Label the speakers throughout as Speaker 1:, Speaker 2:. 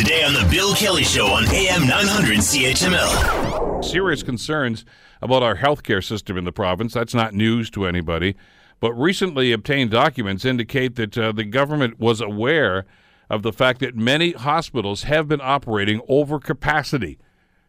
Speaker 1: Today on The Bill Kelly Show on AM 900 CHML.
Speaker 2: Serious concerns about our healthcare system in the province. That's not news to anybody. But recently obtained documents indicate that uh, the government was aware of the fact that many hospitals have been operating over capacity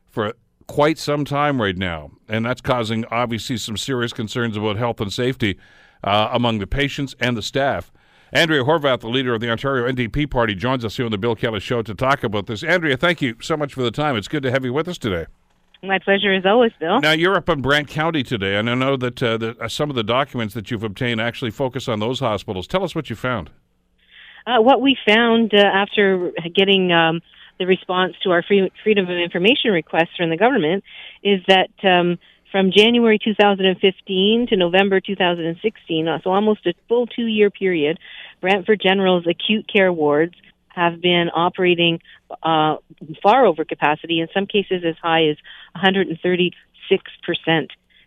Speaker 2: for quite some time right now. And that's causing, obviously, some serious concerns about health and safety uh, among the patients and the staff. Andrea Horwath, the leader of the Ontario NDP Party, joins us here on the Bill Kelly Show to talk about this. Andrea, thank you so much for the time. It's good to have you with us today.
Speaker 3: My pleasure as always, Bill.
Speaker 2: Now, you're up in Brant County today, and I know that uh, the, uh, some of the documents that you've obtained actually focus on those hospitals. Tell us what you found.
Speaker 3: Uh, what we found uh, after getting um, the response to our free, Freedom of Information request from the government is that um, from January 2015 to November 2016, uh, so almost a full two year period, Brantford General's acute care wards have been operating uh, far over capacity, in some cases as high as 136%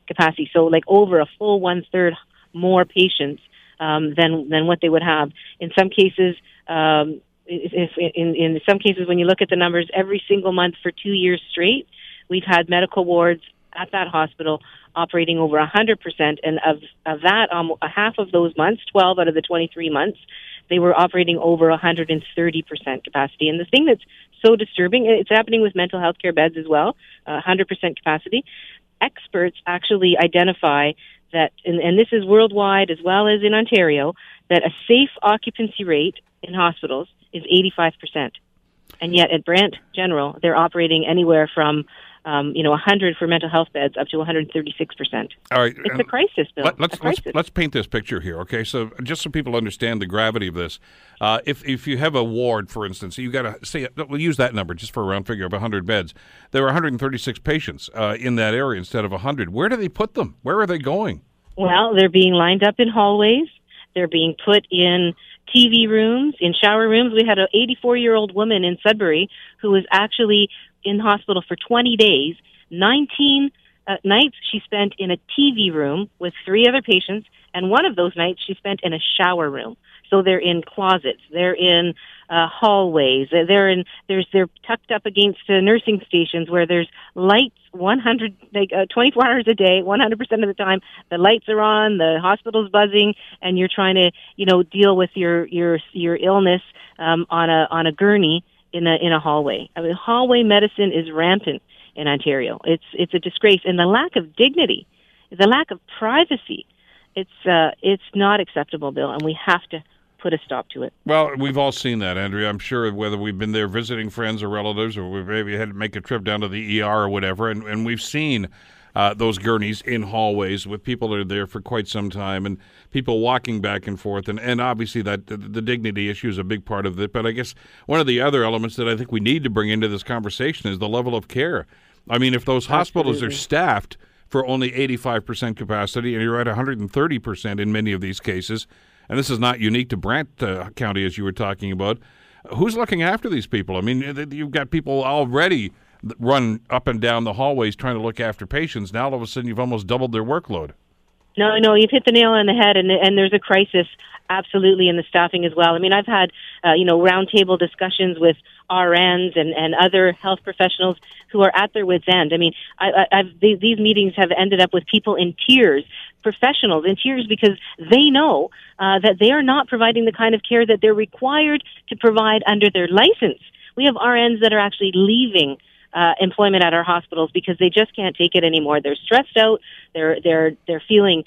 Speaker 3: capacity. So, like over a full one third more patients um, than, than what they would have. In some cases, um, if, in, in some cases, when you look at the numbers, every single month for two years straight, we've had medical wards at that hospital operating over 100%. And of, of that, um, a half of those months, 12 out of the 23 months, they were operating over 130% capacity. And the thing that's so disturbing, it's happening with mental health care beds as well, uh, 100% capacity. Experts actually identify that, and, and this is worldwide as well as in Ontario, that a safe occupancy rate in hospitals is 85%. And yet at Brant General, they're operating anywhere from um, you know, 100 for mental health beds up to 136 percent.
Speaker 2: All right,
Speaker 3: it's a crisis, Bill.
Speaker 2: Let, us let's, let's paint this picture here, okay? So just so people understand the gravity of this, uh, if if you have a ward, for instance, you've got to say we'll use that number just for a round figure of 100 beds. There are 136 patients uh, in that area instead of 100. Where do they put them? Where are they going?
Speaker 3: Well, they're being lined up in hallways. They're being put in TV rooms, in shower rooms. We had an 84 year old woman in Sudbury who was actually in hospital for 20 days. 19 uh, nights she spent in a TV room with three other patients, and one of those nights she spent in a shower room. So they're in closets, they're in uh, hallways, they're in there's they're tucked up against uh, nursing stations where there's lights 100 like uh, 24 hours a day, 100 percent of the time. The lights are on, the hospital's buzzing, and you're trying to you know deal with your your your illness um, on a on a gurney in a in a hallway. I mean, hallway medicine is rampant in Ontario. It's it's a disgrace, and the lack of dignity, the lack of privacy, it's uh, it's not acceptable, Bill, and we have to put a stop to it.
Speaker 2: Well, we've all seen that, Andrea. I'm sure whether we've been there visiting friends or relatives, or we've maybe had to make a trip down to the ER or whatever, and, and we've seen uh, those gurneys in hallways with people that are there for quite some time and people walking back and forth. And, and obviously, that the, the dignity issue is a big part of it. But I guess one of the other elements that I think we need to bring into this conversation is the level of care. I mean, if those hospitals Absolutely. are staffed for only 85% capacity and you're at 130% in many of these cases, and this is not unique to Brant uh, County, as you were talking about. Who's looking after these people? I mean, you've got people already run up and down the hallways trying to look after patients. Now all of a sudden you've almost doubled their workload.
Speaker 3: No, no, you've hit the nail on the head, and and there's a crisis absolutely in the staffing as well. I mean, I've had uh, you know roundtable discussions with RNs and and other health professionals who are at their wits' end. I mean, I, I've these meetings have ended up with people in tears, professionals in tears because they know uh, that they are not providing the kind of care that they're required to provide under their license. We have RNs that are actually leaving uh, employment at our hospitals because they just can't take it anymore. They're stressed out. They're they're they're feeling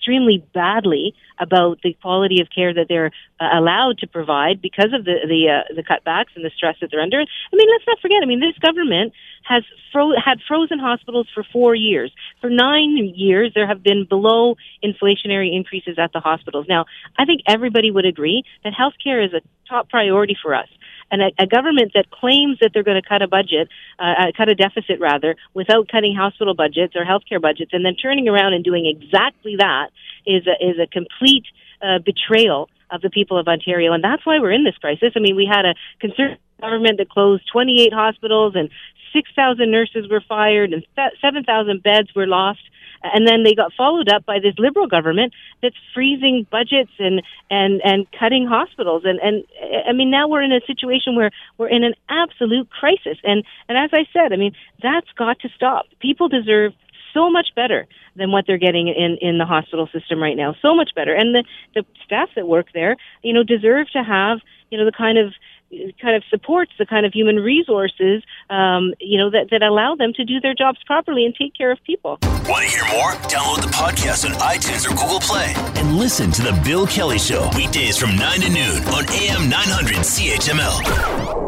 Speaker 3: extremely badly about the quality of care that they're uh, allowed to provide because of the the uh, the cutbacks and the stress that they're under. I mean, let's not forget. I mean, this government has fro- had frozen hospitals for four years. For nine years, there have been below inflationary increases at the hospitals. Now, I think everybody would agree that healthcare is a top priority for us and a, a government that claims that they're going to cut a budget, uh, uh, cut a deficit rather, without cutting hospital budgets or healthcare budgets, and then turning around and doing exactly that is a, is a complete uh, betrayal of the people of Ontario, and that's why we're in this crisis. I mean, we had a conservative government that closed 28 hospitals and 6,000 nurses were fired and 7,000 beds were lost. And then they got followed up by this liberal government that's freezing budgets and, and, and cutting hospitals. And, and I mean, now we're in a situation where we're in an absolute crisis. And, and as I said, I mean, that's got to stop. People deserve so much better than what they're getting in in the hospital system right now. So much better, and the the staff that work there, you know, deserve to have you know the kind of kind of supports the kind of human resources, um, you know, that, that allow them to do their jobs properly and take care of people.
Speaker 1: Want to hear more? Download the podcast on iTunes or Google Play and listen to The Bill Kelly Show weekdays from 9 to noon on AM 900 CHML.